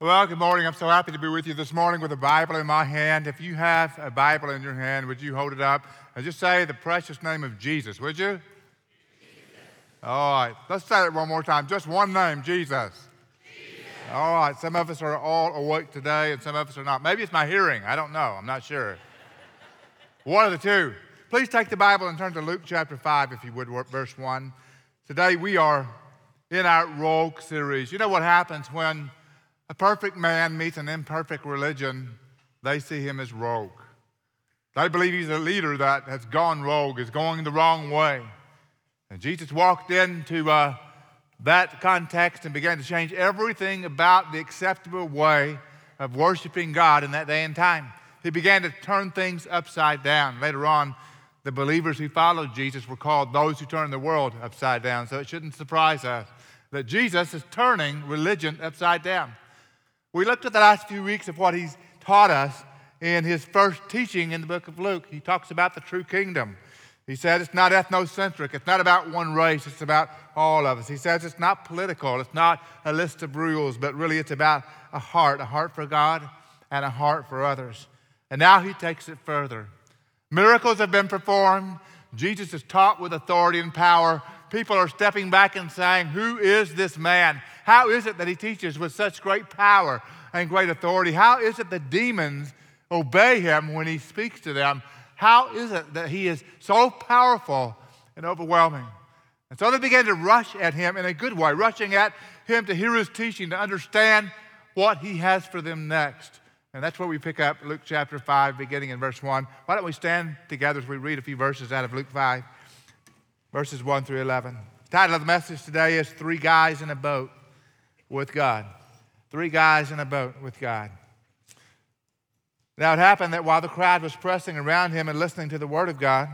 Well, good morning. I'm so happy to be with you this morning with a Bible in my hand. If you have a Bible in your hand, would you hold it up and just say the precious name of Jesus, would you? Jesus. All right, let's say it one more time. Just one name, Jesus. Jesus. All right, some of us are all awake today and some of us are not. Maybe it's my hearing. I don't know. I'm not sure. one of the two. Please take the Bible and turn to Luke chapter 5, if you would, verse 1. Today we are in our Rogue series. You know what happens when a perfect man meets an imperfect religion? They see him as rogue. They believe he's a leader that has gone rogue, is going the wrong way. And Jesus walked into uh, that context and began to change everything about the acceptable way of worshiping God in that day and time. He began to turn things upside down. Later on, the believers who followed Jesus were called those who turned the world upside down. So it shouldn't surprise us that Jesus is turning religion upside down. We looked at the last few weeks of what he's taught us in his first teaching in the book of Luke. He talks about the true kingdom. He said it's not ethnocentric. It's not about one race. It's about all of us. He says it's not political. It's not a list of rules, but really it's about a heart, a heart for God and a heart for others. And now he takes it further. Miracles have been performed. Jesus is taught with authority and power. People are stepping back and saying, Who is this man? How is it that he teaches with such great power and great authority? How is it that demons obey him when he speaks to them? How is it that he is so powerful and overwhelming? And so they began to rush at him in a good way, rushing at him to hear his teaching, to understand what he has for them next. And that's where we pick up Luke chapter 5, beginning in verse 1. Why don't we stand together as we read a few verses out of Luke 5, verses 1 through 11. The title of the message today is Three Guys in a Boat with God. Three guys in a boat with God. Now it happened that while the crowd was pressing around him and listening to the word of God,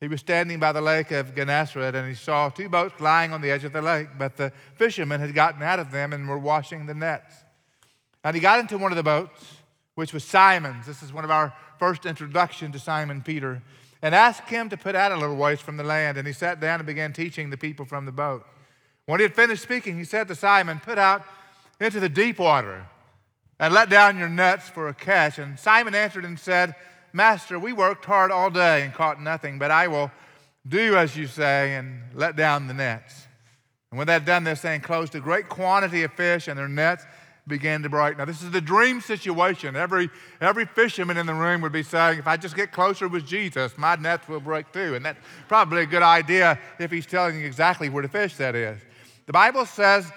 he was standing by the lake of Gennesaret and he saw two boats lying on the edge of the lake, but the fishermen had gotten out of them and were washing the nets. And he got into one of the boats, which was Simon's. This is one of our first introduction to Simon Peter, and asked him to put out a little ways from the land. And he sat down and began teaching the people from the boat. When he had finished speaking, he said to Simon, Put out into the deep water and let down your nets for a catch. And Simon answered and said, Master, we worked hard all day and caught nothing, but I will do as you say and let down the nets. And when they had done this, they enclosed a great quantity of fish in their nets began to break. Now, this is the dream situation. Every, every fisherman in the room would be saying, if I just get closer with Jesus, my nets will break too. And that's probably a good idea if he's telling you exactly where to fish that is. The Bible says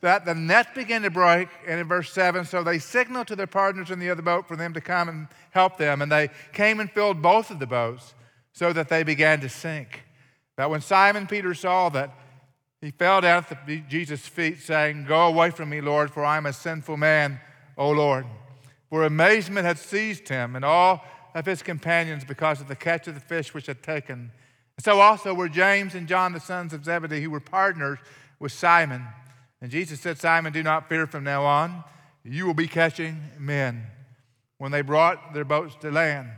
that the nets began to break, and in verse 7, so they signaled to their partners in the other boat for them to come and help them. And they came and filled both of the boats so that they began to sink. But when Simon Peter saw that he fell down at the, Jesus' feet, saying, Go away from me, Lord, for I am a sinful man, O Lord. For amazement had seized him and all of his companions because of the catch of the fish which had taken. So also were James and John, the sons of Zebedee, who were partners with Simon. And Jesus said, Simon, do not fear from now on. You will be catching men. When they brought their boats to land,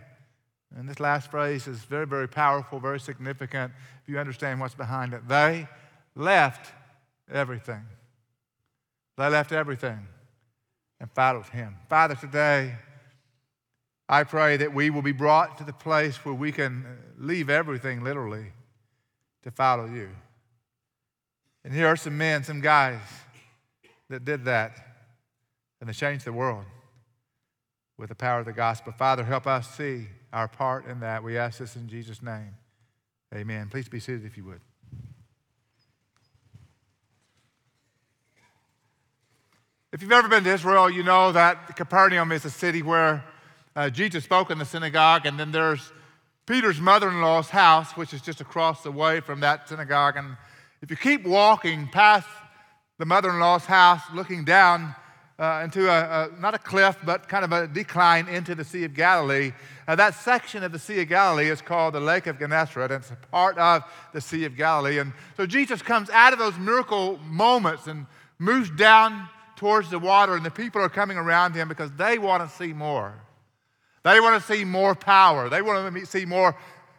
and this last phrase is very, very powerful, very significant if you understand what's behind it. They left everything. They left everything and followed him. Father, today, I pray that we will be brought to the place where we can leave everything literally to follow you. And here are some men, some guys that did that, and they changed the world with the power of the gospel. Father, help us see our part in that. We ask this in Jesus' name. Amen. Please be seated if you would. If you've ever been to Israel, you know that Capernaum is a city where uh, Jesus spoke in the synagogue, and then there's Peter's mother in law's house, which is just across the way from that synagogue. And if you keep walking past the mother in law's house, looking down uh, into a, a, not a cliff, but kind of a decline into the Sea of Galilee, uh, that section of the Sea of Galilee is called the Lake of Gennesaret, and it's a part of the Sea of Galilee. And so Jesus comes out of those miracle moments and moves down towards the water, and the people are coming around him because they want to see more. They want to see more power. They want to see more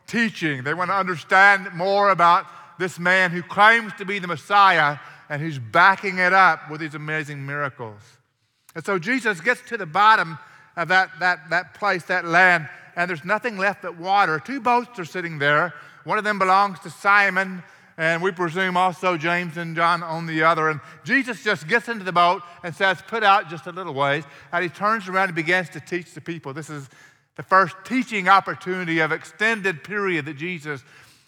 teaching. They want to understand more about this man who claims to be the Messiah and who's backing it up with these amazing miracles. And so Jesus gets to the bottom of that, that, that place, that land, and there's nothing left but water. Two boats are sitting there. One of them belongs to Simon, and we presume also James and John on the other. And Jesus just gets into the boat and says, Put out just a little ways. And he turns around and begins to teach the people. This is the first teaching opportunity of extended period that Jesus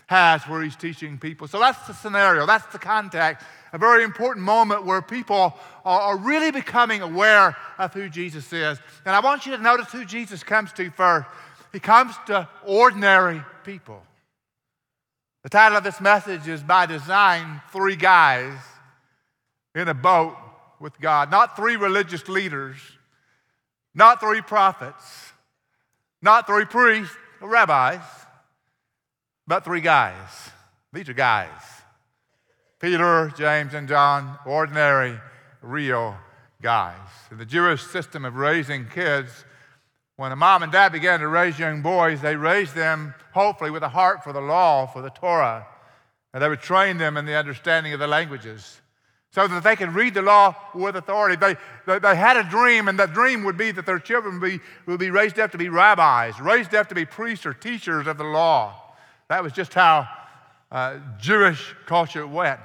has where he's teaching people. So that's the scenario, that's the context, a very important moment where people are, are really becoming aware of who Jesus is. And I want you to notice who Jesus comes to first. He comes to ordinary people. The title of this message is by design Three Guys in a Boat with God. Not three religious leaders, not three prophets, not three priests or rabbis, but three guys. These are guys Peter, James, and John, ordinary, real guys. In the Jewish system of raising kids, when a mom and dad began to raise young boys, they raised them hopefully with a heart for the law, for the Torah, and they would train them in the understanding of the languages so that they could read the law with authority. They, they, they, had a dream, and that dream would be that their children would be, would be raised up to be rabbis, raised up to be priests or teachers of the law. That was just how uh, Jewish culture went.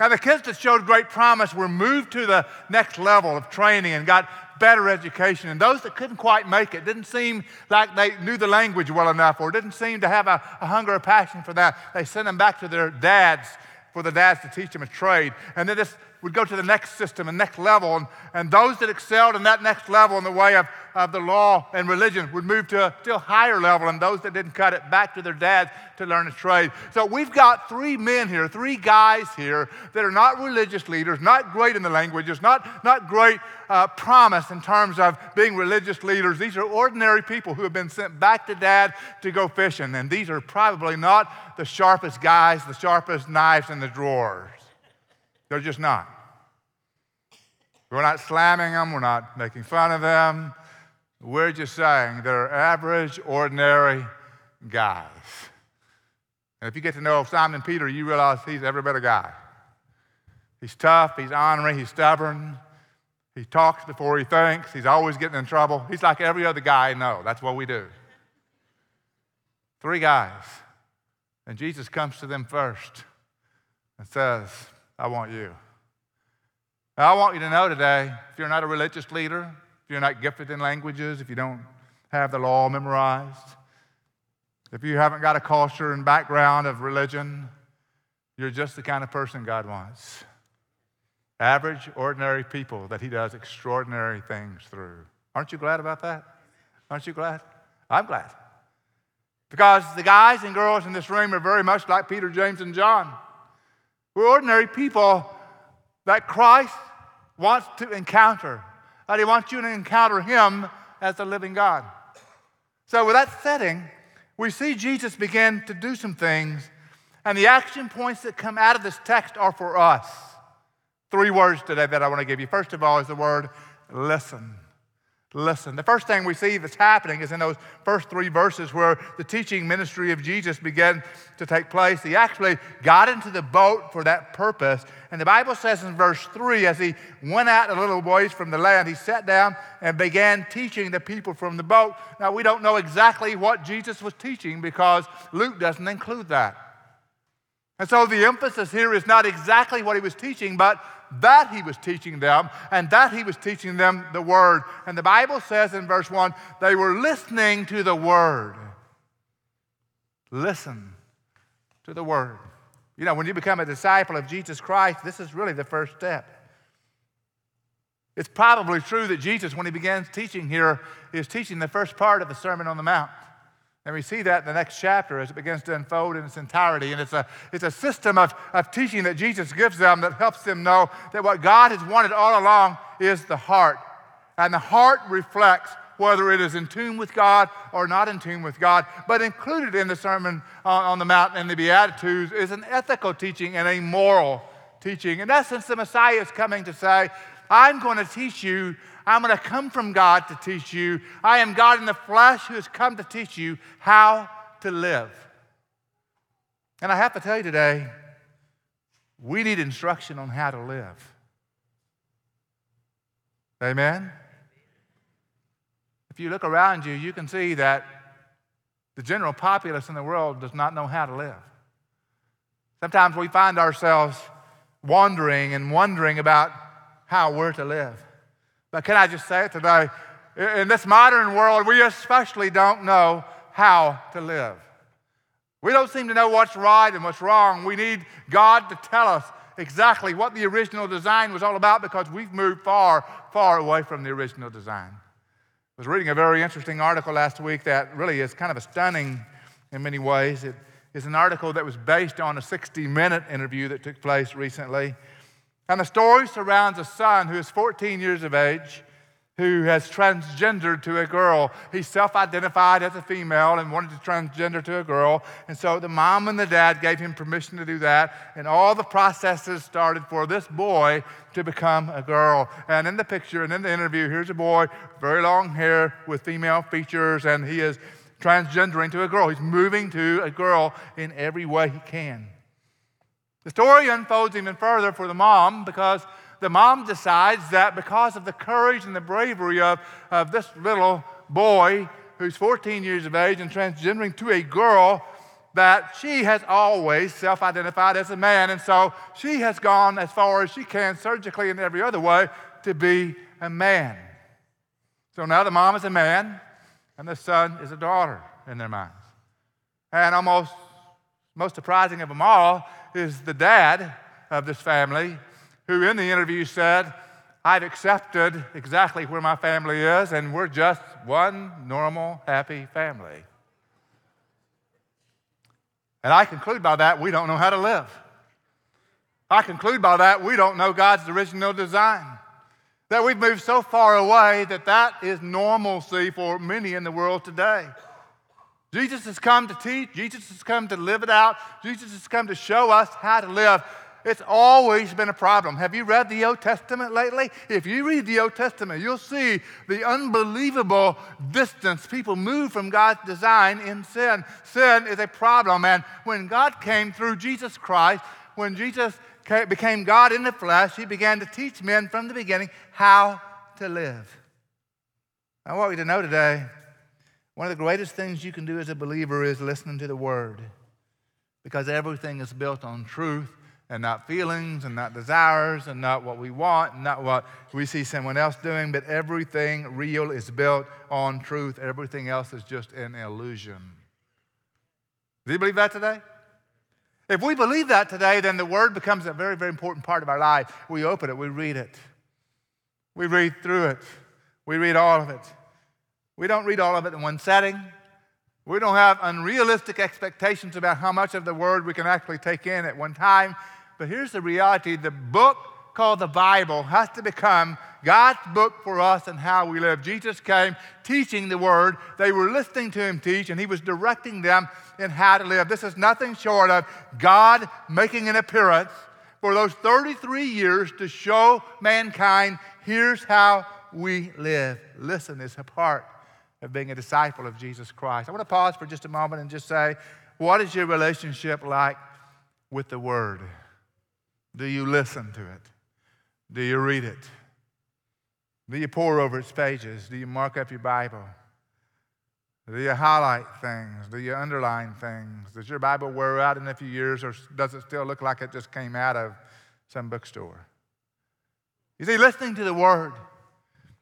Now, the kids that showed great promise were moved to the next level of training and got better education. And those that couldn't quite make it, didn't seem like they knew the language well enough or didn't seem to have a, a hunger or passion for that, they sent them back to their dads for the dads to teach them a trade. And then this would go to the next system and next level. And, and those that excelled in that next level in the way of, of the law and religion would move to a still higher level. And those that didn't cut it back to their dads to learn a trade. So we've got three men here, three guys here that are not religious leaders, not great in the languages, not, not great uh, promise in terms of being religious leaders. These are ordinary people who have been sent back to dad to go fishing. And these are probably not the sharpest guys, the sharpest knives in the drawers. They're just not. We're not slamming them, we're not making fun of them. We're just saying they're average, ordinary guys. And if you get to know Simon Peter, you realize he's every bit a guy. He's tough, he's honoring, he's stubborn, he talks before he thinks, he's always getting in trouble. He's like every other guy I know. That's what we do. Three guys. And Jesus comes to them first and says, I want you. I want you to know today if you're not a religious leader, if you're not gifted in languages, if you don't have the law memorized, if you haven't got a culture and background of religion, you're just the kind of person God wants. Average, ordinary people that He does extraordinary things through. Aren't you glad about that? Aren't you glad? I'm glad. Because the guys and girls in this room are very much like Peter, James, and John. We're ordinary people that Christ wants to encounter, that He wants you to encounter Him as the living God. So, with that setting, we see Jesus begin to do some things, and the action points that come out of this text are for us. Three words today that I want to give you. First of all, is the word listen. Listen. The first thing we see that's happening is in those first three verses where the teaching ministry of Jesus began to take place. He actually got into the boat for that purpose. And the Bible says in verse 3 as he went out a little ways from the land, he sat down and began teaching the people from the boat. Now, we don't know exactly what Jesus was teaching because Luke doesn't include that. And so the emphasis here is not exactly what he was teaching, but that he was teaching them, and that he was teaching them the word. And the Bible says in verse 1 they were listening to the word. Listen to the word. You know, when you become a disciple of Jesus Christ, this is really the first step. It's probably true that Jesus, when he begins teaching here, is teaching the first part of the Sermon on the Mount. And we see that in the next chapter as it begins to unfold in its entirety. And it's a, it's a system of, of teaching that Jesus gives them that helps them know that what God has wanted all along is the heart. And the heart reflects whether it is in tune with God or not in tune with God. But included in the Sermon on, the Mount and the Beatitudes is an ethical teaching and a moral teaching. In essence, the Messiah is coming to say, I'm going to teach you I'm going to come from God to teach you. I am God in the flesh who has come to teach you how to live. And I have to tell you today, we need instruction on how to live. Amen? If you look around you, you can see that the general populace in the world does not know how to live. Sometimes we find ourselves wandering and wondering about how we're to live. But can I just say it today? In this modern world, we especially don't know how to live. We don't seem to know what's right and what's wrong. We need God to tell us exactly what the original design was all about because we've moved far, far away from the original design. I was reading a very interesting article last week that really is kind of a stunning in many ways. It is an article that was based on a 60 minute interview that took place recently. And the story surrounds a son who is 14 years of age who has transgendered to a girl. He self identified as a female and wanted to transgender to a girl. And so the mom and the dad gave him permission to do that. And all the processes started for this boy to become a girl. And in the picture and in the interview, here's a boy, very long hair with female features, and he is transgendering to a girl. He's moving to a girl in every way he can. The story unfolds even further for the mom because the mom decides that because of the courage and the bravery of, of this little boy who's 14 years of age and transgendering to a girl, that she has always self identified as a man. And so she has gone as far as she can, surgically and every other way, to be a man. So now the mom is a man and the son is a daughter in their minds. And almost most surprising of them all is the dad of this family who in the interview said, I've accepted exactly where my family is, and we're just one normal, happy family. And I conclude by that, we don't know how to live. I conclude by that, we don't know God's original design. That we've moved so far away that that is normalcy for many in the world today. Jesus has come to teach, Jesus has come to live it out, Jesus has come to show us how to live. It's always been a problem. Have you read the Old Testament lately? If you read the Old Testament, you'll see the unbelievable distance people move from God's design in sin. Sin is a problem. And when God came through Jesus Christ, when Jesus became God in the flesh, he began to teach men from the beginning how to live. I want you to know today one of the greatest things you can do as a believer is listening to the Word because everything is built on truth and not feelings and not desires and not what we want and not what we see someone else doing, but everything real is built on truth. Everything else is just an illusion. Do you believe that today? If we believe that today, then the Word becomes a very, very important part of our life. We open it, we read it, we read through it, we read all of it. We don't read all of it in one setting. We don't have unrealistic expectations about how much of the Word we can actually take in at one time. But here's the reality the book called the Bible has to become God's book for us and how we live. Jesus came teaching the Word. They were listening to Him teach, and He was directing them in how to live. This is nothing short of God making an appearance for those 33 years to show mankind here's how we live. Listen is a part of being a disciple of Jesus Christ. I want to pause for just a moment and just say, what is your relationship like with the Word? Do you listen to it? Do you read it? Do you pore over its pages? Do you mark up your Bible? Do you highlight things? Do you underline things? Does your Bible wear out in a few years, or does it still look like it just came out of some bookstore? You see, listening to the Word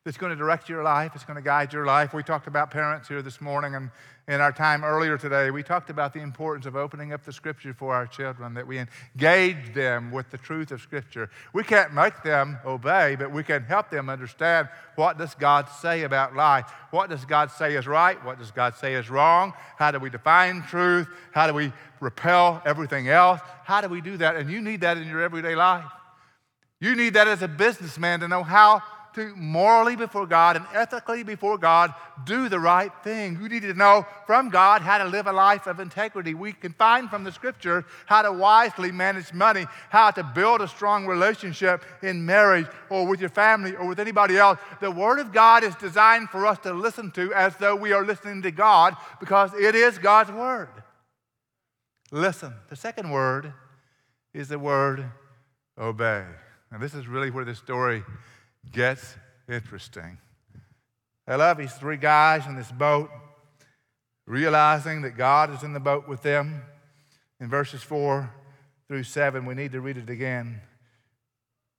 it's going to direct your life, it's going to guide your life. We talked about parents here this morning, and in our time earlier today, we talked about the importance of opening up the Scripture for our children, that we engage them with the truth of Scripture. We can't make them obey, but we can help them understand what does God say about life? What does God say is right? What does God say is wrong? How do we define truth? How do we repel everything else? How do we do that? And you need that in your everyday life. You need that as a businessman to know how to morally before God and ethically before God do the right thing. You need to know from God how to live a life of integrity. We can find from the scripture how to wisely manage money, how to build a strong relationship in marriage or with your family or with anybody else. The Word of God is designed for us to listen to as though we are listening to God because it is God's Word. Listen. The second word is the word obey. And this is really where the story gets interesting. I love these three guys in this boat, realizing that God is in the boat with them. In verses 4 through 7, we need to read it again.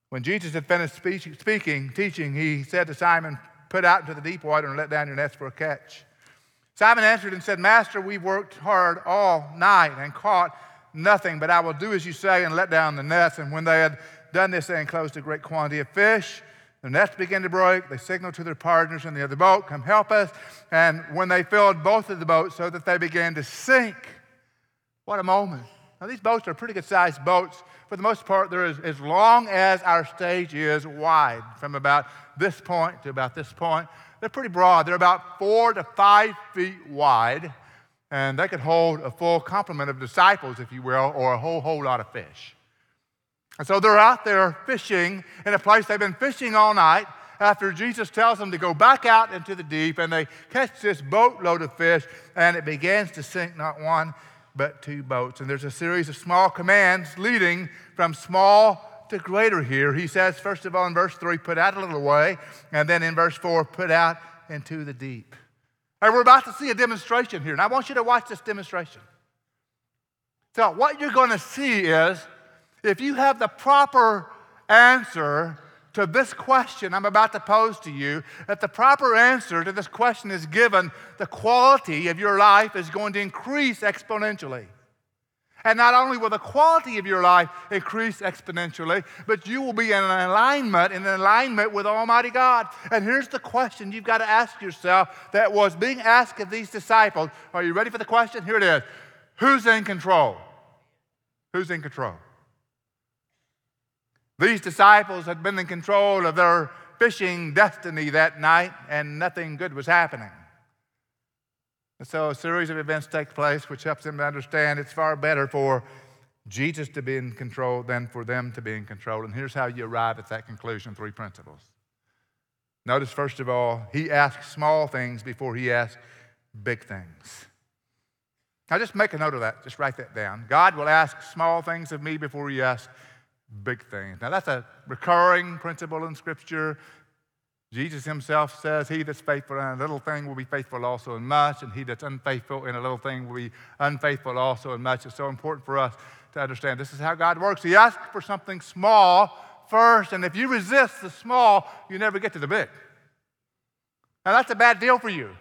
When Jesus had finished speaking, teaching, he said to Simon, Put out into the deep water and let down your nets for a catch. Simon answered and said, Master, we've worked hard all night and caught nothing, but I will do as you say and let down the nets. And when they had done this, they enclosed a great quantity of fish. The nets began to break. They signaled to their partners in the other boat, Come help us. And when they filled both of the boats so that they began to sink, what a moment. Now, these boats are pretty good sized boats. For the most part, they're as, as long as our stage is wide, from about this point to about this point. They're pretty broad. They're about four to five feet wide, and they could hold a full complement of disciples, if you will, or a whole, whole lot of fish. And so they're out there fishing in a place they've been fishing all night after Jesus tells them to go back out into the deep, and they catch this boatload of fish, and it begins to sink not one, but two boats. And there's a series of small commands leading from small to greater here. He says, first of all, in verse 3, put out a little way, and then in verse 4, put out into the deep. And we're about to see a demonstration here, and I want you to watch this demonstration. So, what you're going to see is if you have the proper answer to this question I'm about to pose to you, if the proper answer to this question is given, the quality of your life is going to increase exponentially. And not only will the quality of your life increase exponentially, but you will be in alignment, in alignment with Almighty God. And here's the question you've got to ask yourself that was being asked of these disciples. Are you ready for the question? Here it is Who's in control? Who's in control? These disciples had been in control of their fishing destiny that night, and nothing good was happening. And so a series of events take place which helps them to understand it's far better for Jesus to be in control than for them to be in control. And here's how you arrive at that conclusion three principles. Notice, first of all, he asks small things before he asks big things. Now, just make a note of that. Just write that down. God will ask small things of me before he asks big things. Now, that's a recurring principle in Scripture. Jesus himself says, He that's faithful in a little thing will be faithful also in much, and he that's unfaithful in a little thing will be unfaithful also in much. It's so important for us to understand this is how God works. He asks for something small first, and if you resist the small, you never get to the big. Now, that's a bad deal for you.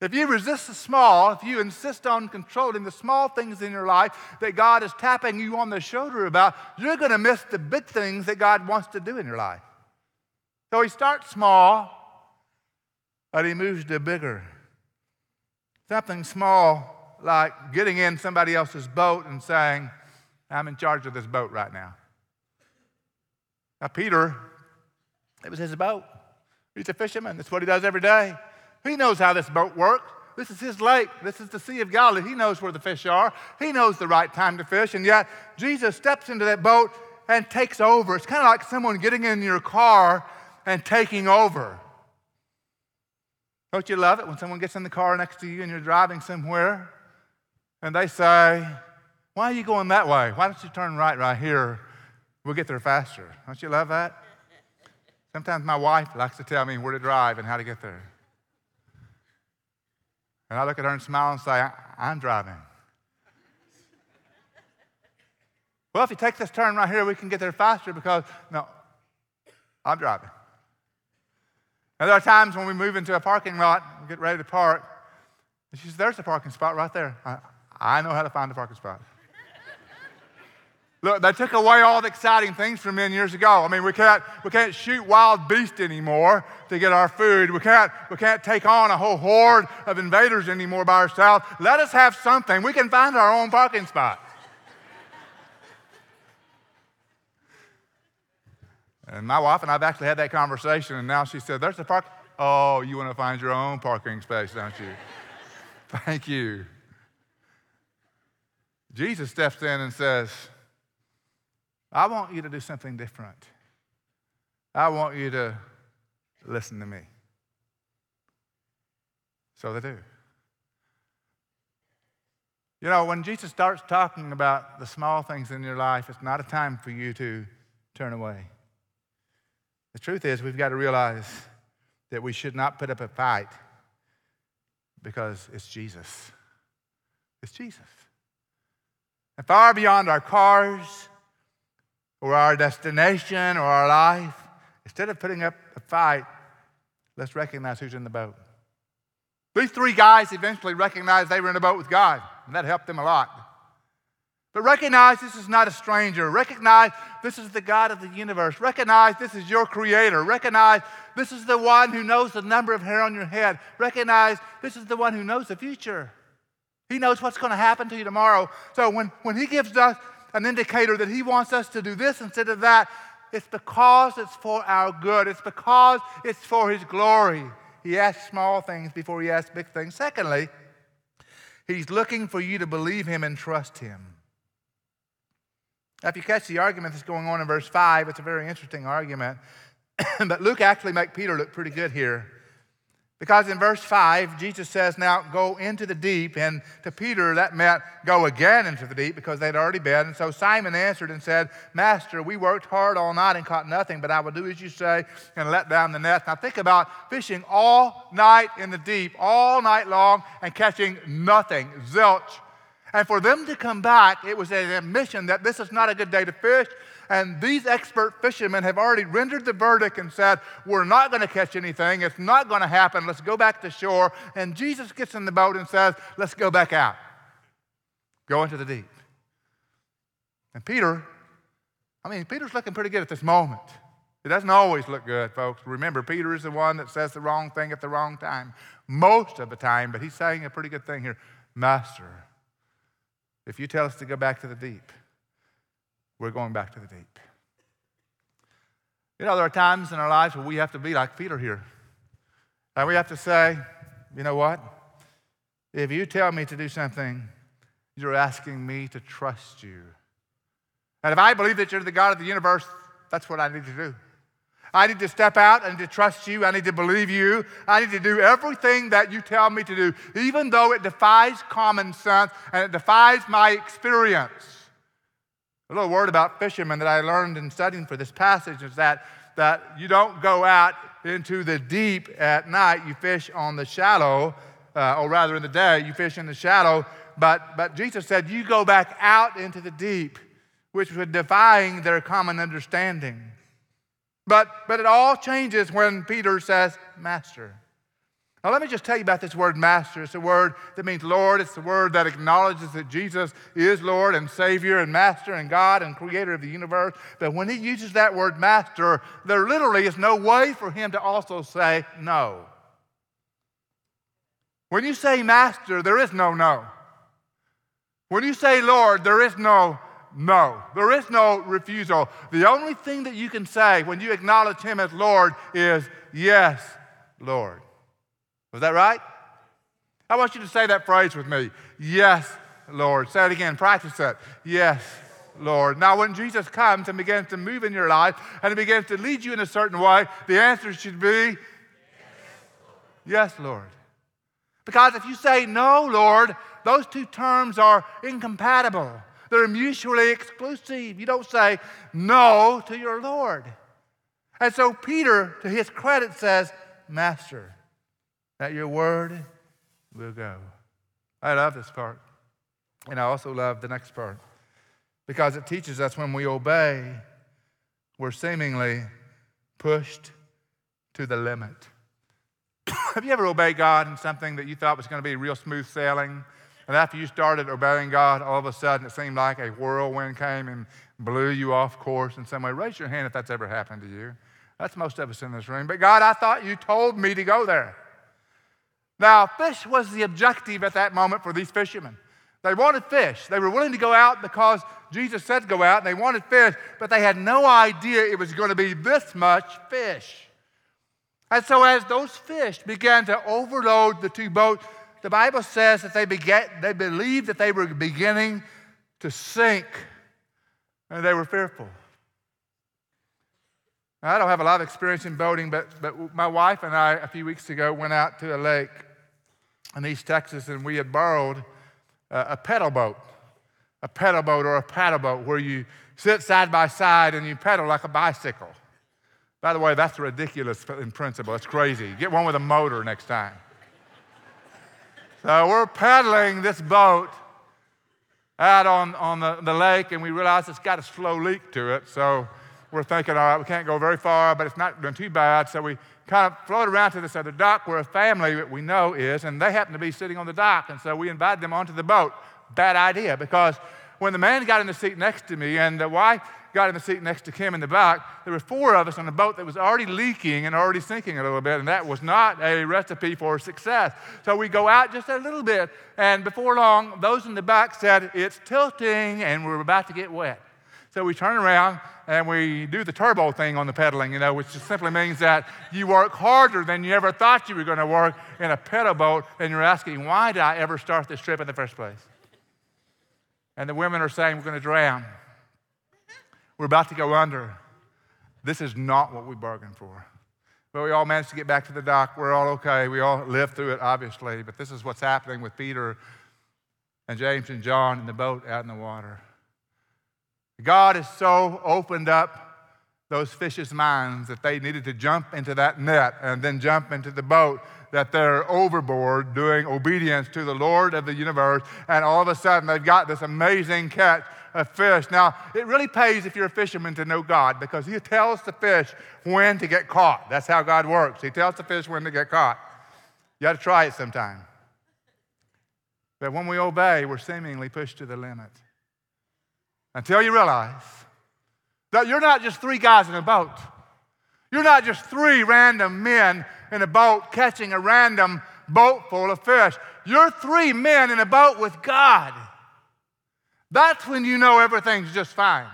If you resist the small, if you insist on controlling the small things in your life that God is tapping you on the shoulder about, you're going to miss the big things that God wants to do in your life. So he starts small, but he moves to bigger. Something small like getting in somebody else's boat and saying, I'm in charge of this boat right now. Now, Peter, it was his boat. He's a fisherman. That's what he does every day. He knows how this boat works. This is his lake. This is the Sea of Galilee. He knows where the fish are. He knows the right time to fish. And yet, Jesus steps into that boat and takes over. It's kind of like someone getting in your car and taking over. Don't you love it when someone gets in the car next to you and you're driving somewhere and they say, Why are you going that way? Why don't you turn right right here? We'll get there faster. Don't you love that? Sometimes my wife likes to tell me where to drive and how to get there. And I look at her and smile and say, I'm driving. well, if you take this turn right here, we can get there faster because, no, I'm driving. And there are times when we move into a parking lot, we get ready to park, and she says, There's a parking spot right there. I, I know how to find a parking spot. Look, they took away all the exciting things from men years ago. I mean, we can't, we can't shoot wild beasts anymore to get our food. We can't, we can't take on a whole horde of invaders anymore by ourselves. Let us have something. We can find our own parking spot. and my wife and I have actually had that conversation, and now she said, There's a park. Oh, you want to find your own parking space, don't you? Thank you. Jesus steps in and says, I want you to do something different. I want you to listen to me. So they do. You know, when Jesus starts talking about the small things in your life, it's not a time for you to turn away. The truth is, we've got to realize that we should not put up a fight because it's Jesus. It's Jesus. And far beyond our cars or our destination or our life, instead of putting up a fight, let's recognize who's in the boat. These three guys eventually recognized they were in a boat with God, and that helped them a lot. But recognize this is not a stranger. Recognize this is the God of the universe. Recognize this is your creator. Recognize this is the one who knows the number of hair on your head. Recognize this is the one who knows the future. He knows what's going to happen to you tomorrow. So when, when he gives us an indicator that he wants us to do this instead of that, it's because it's for our good. It's because it's for his glory. He asks small things before he asks big things. Secondly, he's looking for you to believe him and trust him. Now, if you catch the argument that's going on in verse 5, it's a very interesting argument. but Luke actually makes Peter look pretty good here. Because in verse 5, Jesus says, Now go into the deep. And to Peter, that meant go again into the deep because they'd already been. And so Simon answered and said, Master, we worked hard all night and caught nothing, but I will do as you say and let down the net. Now think about fishing all night in the deep, all night long, and catching nothing, zilch. And for them to come back, it was an admission that this is not a good day to fish. And these expert fishermen have already rendered the verdict and said, We're not going to catch anything. It's not going to happen. Let's go back to shore. And Jesus gets in the boat and says, Let's go back out. Go into the deep. And Peter, I mean, Peter's looking pretty good at this moment. It doesn't always look good, folks. Remember, Peter is the one that says the wrong thing at the wrong time most of the time, but he's saying a pretty good thing here. Master, if you tell us to go back to the deep, we're going back to the deep. You know, there are times in our lives where we have to be like Peter here. And we have to say, you know what? If you tell me to do something, you're asking me to trust you. And if I believe that you're the God of the universe, that's what I need to do. I need to step out. Need to trust you. I need to believe you. I need to do everything that you tell me to do, even though it defies common sense and it defies my experience. A little word about fishermen that I learned in studying for this passage is that, that you don't go out into the deep at night, you fish on the shallow, uh, or rather in the day, you fish in the shallow. But, but Jesus said, You go back out into the deep, which was defying their common understanding. But, but it all changes when Peter says, Master. Now, let me just tell you about this word master. It's a word that means Lord. It's the word that acknowledges that Jesus is Lord and Savior and Master and God and Creator of the universe. But when he uses that word master, there literally is no way for him to also say no. When you say master, there is no no. When you say Lord, there is no no. There is no refusal. The only thing that you can say when you acknowledge Him as Lord is, Yes, Lord. Was that right? I want you to say that phrase with me. Yes, Lord. Say it again. Practice it. Yes, Lord. Now, when Jesus comes and begins to move in your life and he begins to lead you in a certain way, the answer should be Yes, Lord. Yes, Lord. Because if you say no, Lord, those two terms are incompatible. They're mutually exclusive. You don't say no to your Lord. And so Peter, to his credit, says, Master, at your word we'll go. I love this part. And I also love the next part because it teaches us when we obey, we're seemingly pushed to the limit. Have you ever obeyed God in something that you thought was going to be real smooth sailing? And after you started obeying God, all of a sudden it seemed like a whirlwind came and blew you off course in some way. Raise your hand if that's ever happened to you. That's most of us in this room. But God, I thought you told me to go there. Now, fish was the objective at that moment for these fishermen. They wanted fish. They were willing to go out because Jesus said to go out, and they wanted fish, but they had no idea it was going to be this much fish. And so, as those fish began to overload the two boats, the Bible says that they, began, they believed that they were beginning to sink, and they were fearful. I don't have a lot of experience in boating, but, but my wife and I, a few weeks ago, went out to a lake in East Texas, and we had borrowed a pedal boat, a pedal boat or a paddle boat where you sit side by side and you pedal like a bicycle. By the way, that's ridiculous in principle. It's crazy. Get one with a motor next time. So we're paddling this boat out on, on the, the lake, and we realize it's got a slow leak to it. So we're thinking, all right, we can't go very far, but it's not doing too bad. So we kind of float around to this other dock where a family that we know is, and they happen to be sitting on the dock. And so we invited them onto the boat. Bad idea, because when the man got in the seat next to me and the wife got in the seat next to Kim in the back, there were four of us on a boat that was already leaking and already sinking a little bit, and that was not a recipe for success. So we go out just a little bit, and before long, those in the back said, It's tilting, and we're about to get wet. So we turn around and we do the turbo thing on the pedaling, you know, which just simply means that you work harder than you ever thought you were going to work in a pedal boat, and you're asking, why did I ever start this trip in the first place? And the women are saying, we're going to drown. We're about to go under. This is not what we bargained for. But we all managed to get back to the dock. We're all okay. We all lived through it, obviously. But this is what's happening with Peter and James and John in the boat out in the water. God has so opened up those fish's minds that they needed to jump into that net and then jump into the boat, that they're overboard doing obedience to the Lord of the universe. And all of a sudden, they've got this amazing catch of fish. Now, it really pays if you're a fisherman to know God because He tells the fish when to get caught. That's how God works. He tells the fish when to get caught. You got to try it sometime. But when we obey, we're seemingly pushed to the limit until you realize that you're not just three guys in a boat. You're not just three random men in a boat catching a random boat full of fish. You're three men in a boat with God. That's when you know everything's just fine.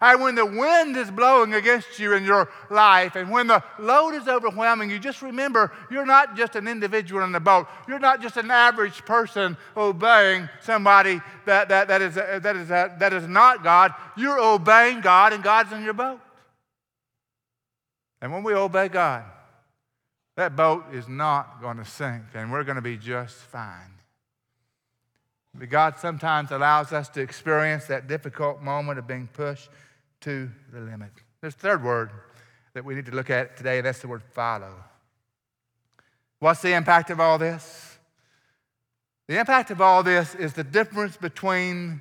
And when the wind is blowing against you in your life, and when the load is overwhelming, you just remember you're not just an individual in the boat. You're not just an average person obeying somebody that, that, that, is, that, is, that, that is not God. You're obeying God, and God's in your boat. And when we obey God, that boat is not going to sink, and we're going to be just fine. But God sometimes allows us to experience that difficult moment of being pushed to the limit. There's a third word that we need to look at today, and that's the word follow. What's the impact of all this? The impact of all this is the difference between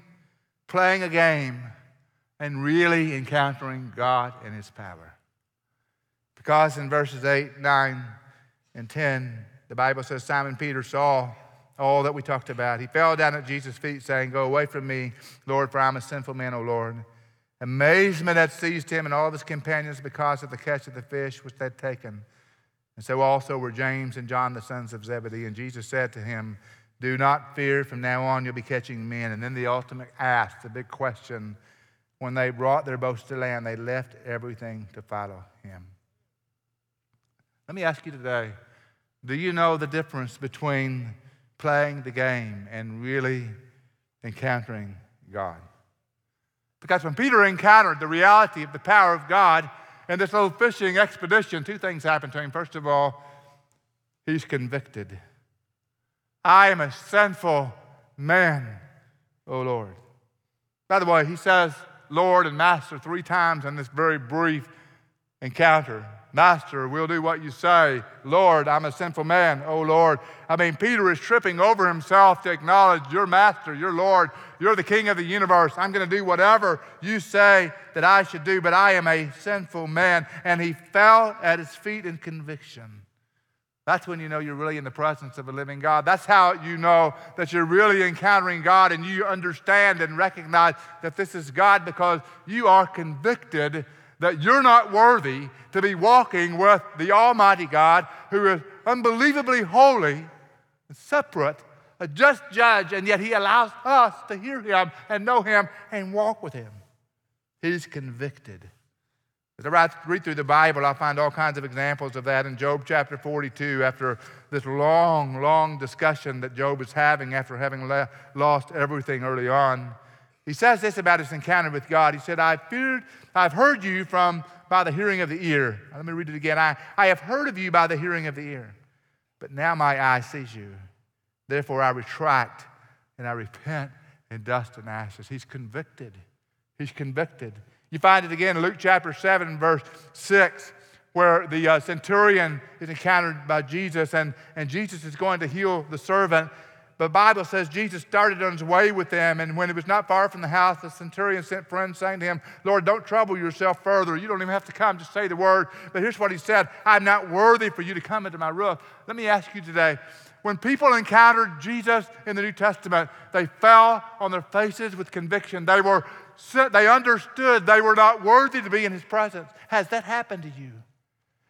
playing a game and really encountering God and His power. Because in verses 8, 9, and 10, the Bible says Simon Peter saw all that we talked about. He fell down at Jesus' feet, saying, Go away from me, Lord, for I'm a sinful man, O Lord. Amazement had seized him and all of his companions because of the catch of the fish which they had taken. And so also were James and John, the sons of Zebedee. And Jesus said to him, Do not fear, from now on you'll be catching men. And then the ultimate ask, the big question when they brought their boats to land, they left everything to follow him. Let me ask you today do you know the difference between playing the game and really encountering God? Because when Peter encountered the reality of the power of God in this little fishing expedition, two things happened to him. First of all, he's convicted. I am a sinful man, O Lord. By the way, he says Lord and Master three times in this very brief encounter. Master, we'll do what you say. Lord, I'm a sinful man. Oh, Lord. I mean, Peter is tripping over himself to acknowledge your master, your Lord. You're the king of the universe. I'm going to do whatever you say that I should do, but I am a sinful man. And he fell at his feet in conviction. That's when you know you're really in the presence of a living God. That's how you know that you're really encountering God and you understand and recognize that this is God because you are convicted that you're not worthy to be walking with the Almighty God who is unbelievably holy, and separate, a just judge, and yet He allows us to hear Him and know Him and walk with Him. He's convicted. As I read through the Bible, I find all kinds of examples of that in Job chapter 42, after this long, long discussion that Job is having after having lost everything early on. He says this about his encounter with God. He said, I feared, I've heard you from by the hearing of the ear. Let me read it again. I, I have heard of you by the hearing of the ear, but now my eye sees you. Therefore I retract and I repent in dust and ashes. He's convicted. He's convicted. You find it again in Luke chapter 7, verse 6, where the uh, centurion is encountered by Jesus, and, and Jesus is going to heal the servant. The Bible says Jesus started on his way with them, and when he was not far from the house, the centurion sent friends saying to him, Lord, don't trouble yourself further. You don't even have to come, just say the word. But here's what he said I'm not worthy for you to come into my roof. Let me ask you today when people encountered Jesus in the New Testament, they fell on their faces with conviction. They, were, they understood they were not worthy to be in his presence. Has that happened to you?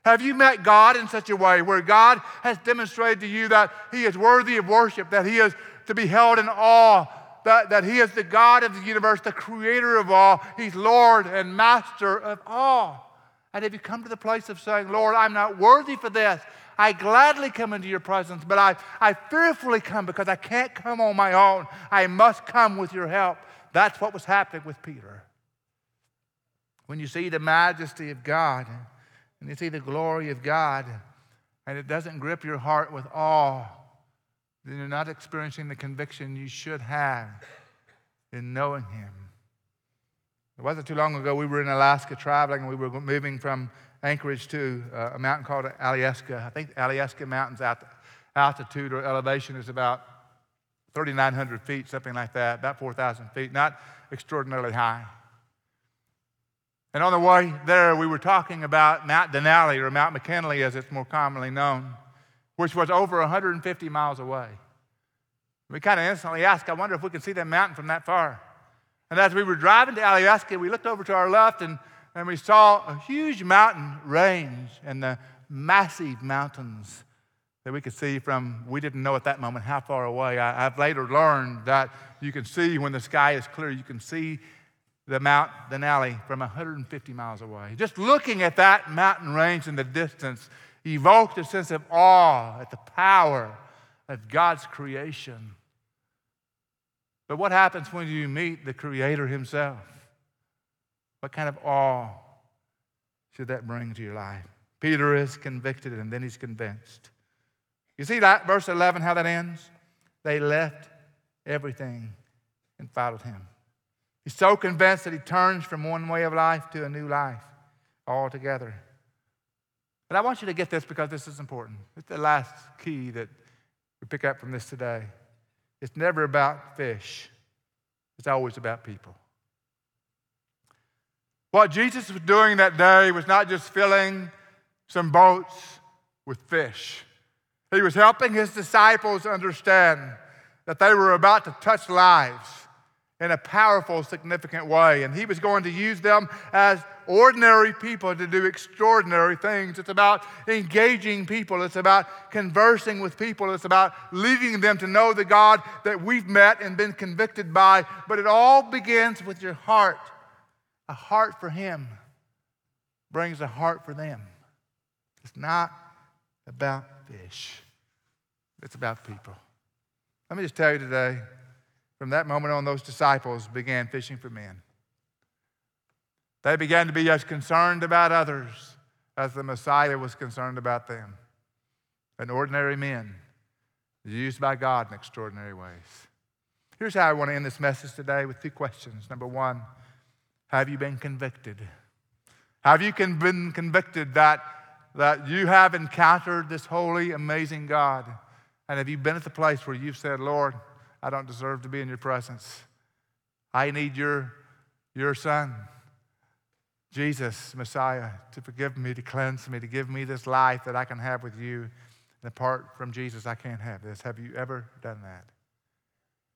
Have you met God in such a way where God has demonstrated to you that He is worthy of worship, that He is to be held in awe, that, that He is the God of the universe, the creator of all, He's Lord and Master of all? And have you come to the place of saying, Lord, I'm not worthy for this? I gladly come into your presence, but I, I fearfully come because I can't come on my own. I must come with your help. That's what was happening with Peter. When you see the majesty of God, and you see the glory of God, and it doesn't grip your heart with awe, then you're not experiencing the conviction you should have in knowing Him. It wasn't too long ago, we were in Alaska traveling, and we were moving from Anchorage to uh, a mountain called Alyeska. I think Alyeska Mountain's altitude or elevation is about 3,900 feet, something like that, about 4,000 feet, not extraordinarily high. And on the way there, we were talking about Mount Denali, or Mount McKinley as it's more commonly known, which was over 150 miles away. We kind of instantly asked, I wonder if we can see that mountain from that far. And as we were driving to Alyeska, we looked over to our left and, and we saw a huge mountain range and the massive mountains that we could see from, we didn't know at that moment how far away. I, have later learned that you can see when the sky is clear, you can see the Mount Denali from 150 miles away. Just looking at that mountain range in the distance evoked a sense of awe at the power of God's creation. But what happens when you meet the Creator Himself? What kind of awe should that bring to your life? Peter is convicted and then he's convinced. You see that, verse 11, how that ends? They left everything and followed him. He's so convinced that he turns from one way of life to a new life altogether. But I want you to get this because this is important. It's the last key that we pick up from this today. It's never about fish, it's always about people. What Jesus was doing that day was not just filling some boats with fish, he was helping his disciples understand that they were about to touch lives in a powerful, significant way. And he was going to use them as ordinary people to do extraordinary things. It's about engaging people, it's about conversing with people, it's about leading them to know the God that we've met and been convicted by. But it all begins with your heart. A heart for Him brings a heart for them. It's not about fish, it's about people. Let me just tell you today from that moment on, those disciples began fishing for men. They began to be as concerned about others as the Messiah was concerned about them. And ordinary men used by God in extraordinary ways. Here's how I want to end this message today with two questions. Number one, have you been convicted? Have you been convicted that, that you have encountered this holy, amazing God? And have you been at the place where you've said, Lord, I don't deserve to be in your presence. I need your, your son, Jesus, Messiah, to forgive me, to cleanse me, to give me this life that I can have with you. And apart from Jesus, I can't have this. Have you ever done that?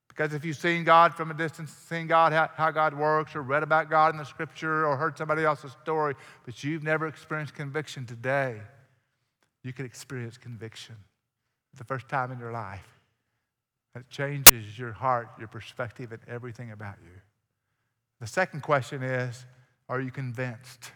Because if you've seen God from a distance, seen God, how, how, God works, or read about God in the scripture, or heard somebody else's story, but you've never experienced conviction today, you can experience conviction for the first time in your life. It changes your heart, your perspective, and everything about you. The second question is Are you convinced?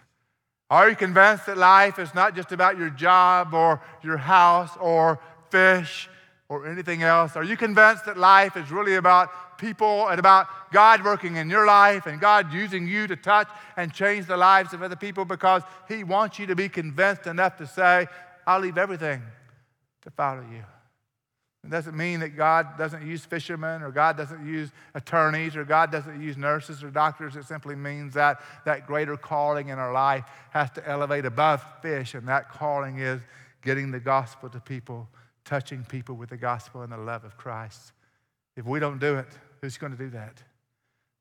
Are you convinced that life is not just about your job or your house or fish or anything else? Are you convinced that life is really about people and about God working in your life and God using you to touch and change the lives of other people because He wants you to be convinced enough to say, I'll leave everything to follow you? It doesn't mean that God doesn't use fishermen or God doesn't use attorneys or God doesn't use nurses or doctors. It simply means that that greater calling in our life has to elevate above fish, and that calling is getting the gospel to people, touching people with the gospel and the love of Christ. If we don't do it, who's going to do that?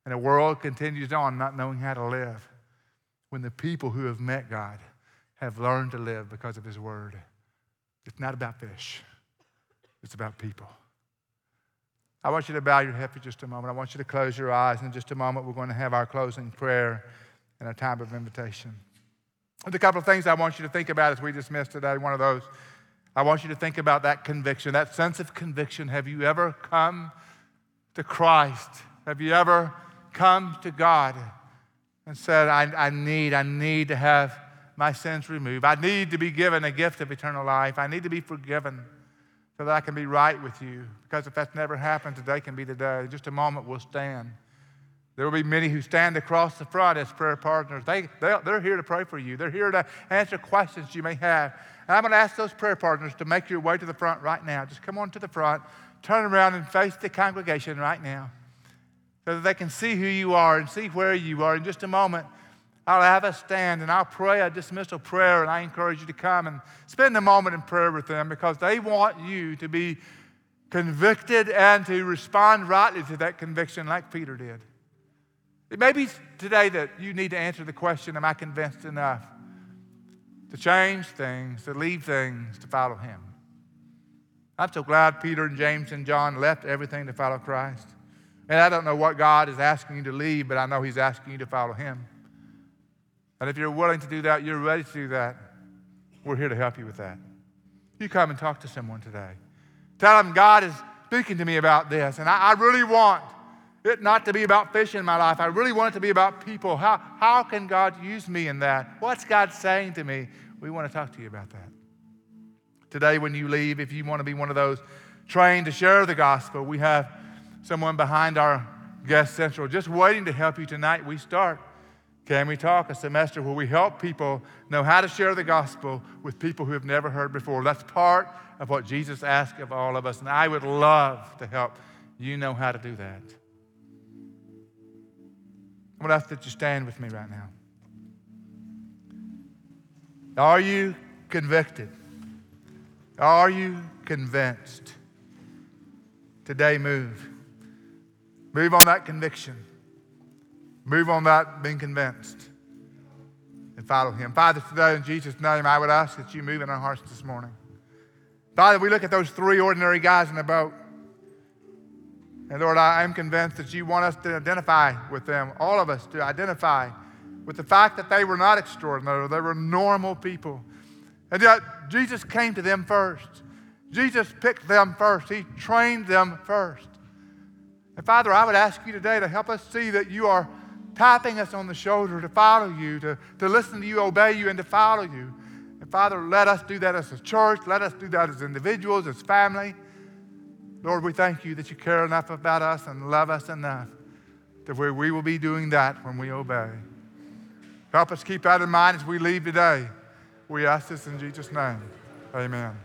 And the world continues on not knowing how to live when the people who have met God have learned to live because of His Word. It's not about fish. It's about people. I want you to bow your head for just a moment. I want you to close your eyes. In just a moment, we're going to have our closing prayer and a time of invitation. There's a couple of things I want you to think about as we dismiss today. One of those, I want you to think about that conviction, that sense of conviction. Have you ever come to Christ? Have you ever come to God and said, I, I need, I need to have my sins removed. I need to be given a gift of eternal life. I need to be forgiven so that I can be right with you. Because if that's never happened, today can be the day. In just a moment, we'll stand. There will be many who stand across the front as prayer partners. They, they, they're here to pray for you, they're here to answer questions you may have. And I'm going to ask those prayer partners to make your way to the front right now. Just come on to the front, turn around and face the congregation right now so that they can see who you are and see where you are. In just a moment, I'll have us stand and I'll pray a dismissal prayer, and I encourage you to come and spend a moment in prayer with them because they want you to be convicted and to respond rightly to that conviction like Peter did. It may be today that you need to answer the question Am I convinced enough to change things, to leave things, to follow Him? I'm so glad Peter and James and John left everything to follow Christ. And I don't know what God is asking you to leave, but I know He's asking you to follow Him. And if you're willing to do that, you're ready to do that, we're here to help you with that. You come and talk to someone today. Tell them God is speaking to me about this, and I, I really want it not to be about fish in my life. I really want it to be about people. How, how can God use me in that? What's God saying to me? We want to talk to you about that. Today, when you leave, if you want to be one of those trained to share the gospel, we have someone behind our guest central just waiting to help you tonight. We start can we talk a semester where we help people know how to share the gospel with people who have never heard before? That's part of what Jesus asked of all of us, and I would love to help you know how to do that. Going to ask that you stand with me right now. Are you convicted? Are you convinced? Today, move. Move on that conviction. Move on that being convinced and follow him. Father, today in Jesus' name, I would ask that you move in our hearts this morning. Father, we look at those three ordinary guys in the boat. And Lord, I am convinced that you want us to identify with them, all of us to identify with the fact that they were not extraordinary, they were normal people. And yet, Jesus came to them first. Jesus picked them first, He trained them first. And Father, I would ask you today to help us see that you are tapping us on the shoulder to follow you, to, to listen to you, obey you, and to follow you. And Father, let us do that as a church. Let us do that as individuals, as family. Lord, we thank you that you care enough about us and love us enough that where we will be doing that when we obey. Help us keep that in mind as we leave today. We ask this in Jesus' name. Amen.